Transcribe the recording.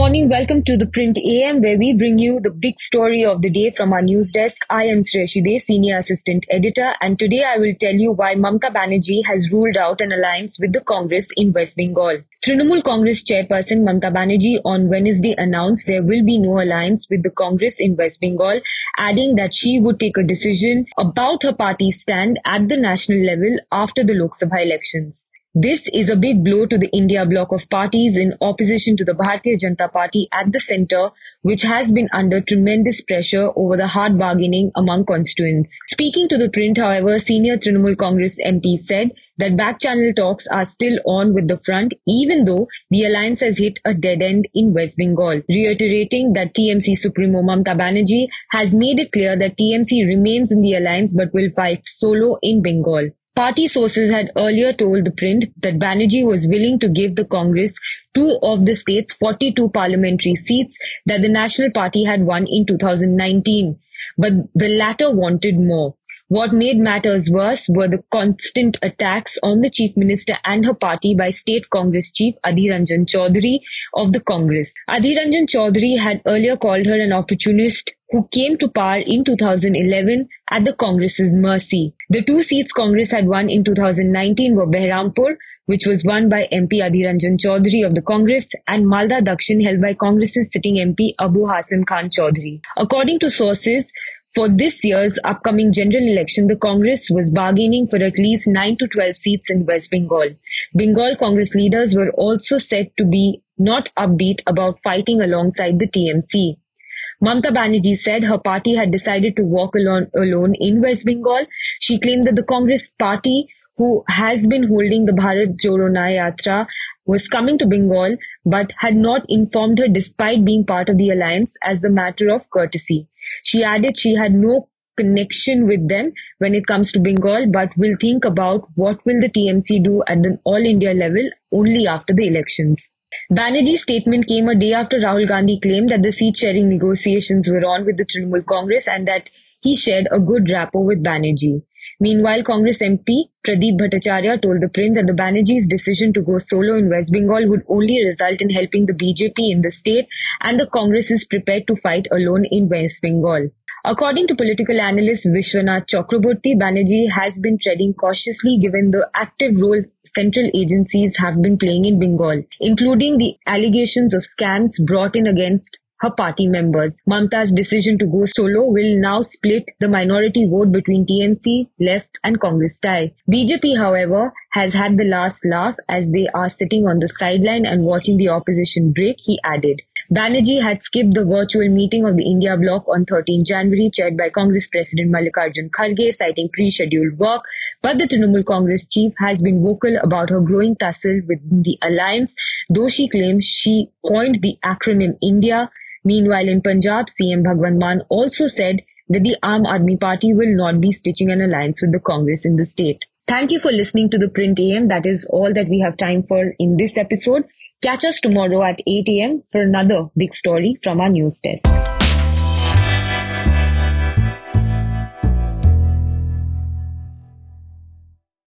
morning. Welcome to the Print AM, where we bring you the big story of the day from our news desk. I am Shreshide, Senior Assistant Editor, and today I will tell you why Mamata Banerjee has ruled out an alliance with the Congress in West Bengal. Trinamool Congress chairperson Mamata Banerjee on Wednesday announced there will be no alliance with the Congress in West Bengal, adding that she would take a decision about her party's stand at the national level after the Lok Sabha elections. This is a big blow to the India bloc of parties in opposition to the Bharatiya Janata Party at the centre, which has been under tremendous pressure over the hard bargaining among constituents. Speaking to the print, however, senior Trinamool Congress MP said that back channel talks are still on with the front, even though the alliance has hit a dead end in West Bengal, reiterating that TMC Supremo Mamata Banerjee has made it clear that TMC remains in the alliance but will fight solo in Bengal. Party sources had earlier told the print that Banerjee was willing to give the Congress two of the state's 42 parliamentary seats that the National Party had won in 2019, but the latter wanted more. What made matters worse were the constant attacks on the Chief Minister and her party by State Congress Chief Adhir Ranjan Chaudhary of the Congress. Adhir Ranjan Chaudhary had earlier called her an opportunist who came to power in 2011 at the Congress's mercy. The two seats Congress had won in 2019 were Behrampur, which was won by MP Adhir Ranjan Chaudhary of the Congress, and Malda Dakshin held by Congress's sitting MP Abu Hasan Khan Chaudhary. According to sources, for this year's upcoming general election, the Congress was bargaining for at least 9 to 12 seats in West Bengal. Bengal Congress leaders were also said to be not upbeat about fighting alongside the TMC. Mamata Banerjee said her party had decided to walk alone, alone in West Bengal. She claimed that the Congress party, who has been holding the Bharat Jodo Yatra, was coming to Bengal but had not informed her despite being part of the alliance as a matter of courtesy. She added she had no connection with them when it comes to Bengal, but will think about what will the TMC do at the all India level only after the elections. Banerjee's statement came a day after Rahul Gandhi claimed that the seat sharing negotiations were on with the Trinamool Congress and that he shared a good rapport with Banerjee. Meanwhile, Congress MP Pradeep Bhattacharya told the Print that the Banerjee's decision to go solo in West Bengal would only result in helping the BJP in the state and the Congress is prepared to fight alone in West Bengal. According to political analyst Vishwanath Chakraborty, Banerjee has been treading cautiously given the active role central agencies have been playing in Bengal, including the allegations of scams brought in against her party members. Mamata's decision to go solo will now split the minority vote between TMC, left and Congress tie. BJP, however, has had the last laugh as they are sitting on the sideline and watching the opposition break, he added. Banerjee had skipped the virtual meeting of the India bloc on 13 January, chaired by Congress President Mallikarjun Kharge, citing pre-scheduled work, but the Trinamool Congress chief has been vocal about her growing tussle with the alliance, though she claims she coined the acronym India Meanwhile, in Punjab, CM Bhagwant Mann also said that the Aam Aadmi Party will not be stitching an alliance with the Congress in the state. Thank you for listening to the Print AM. That is all that we have time for in this episode. Catch us tomorrow at 8 am for another big story from our news desk.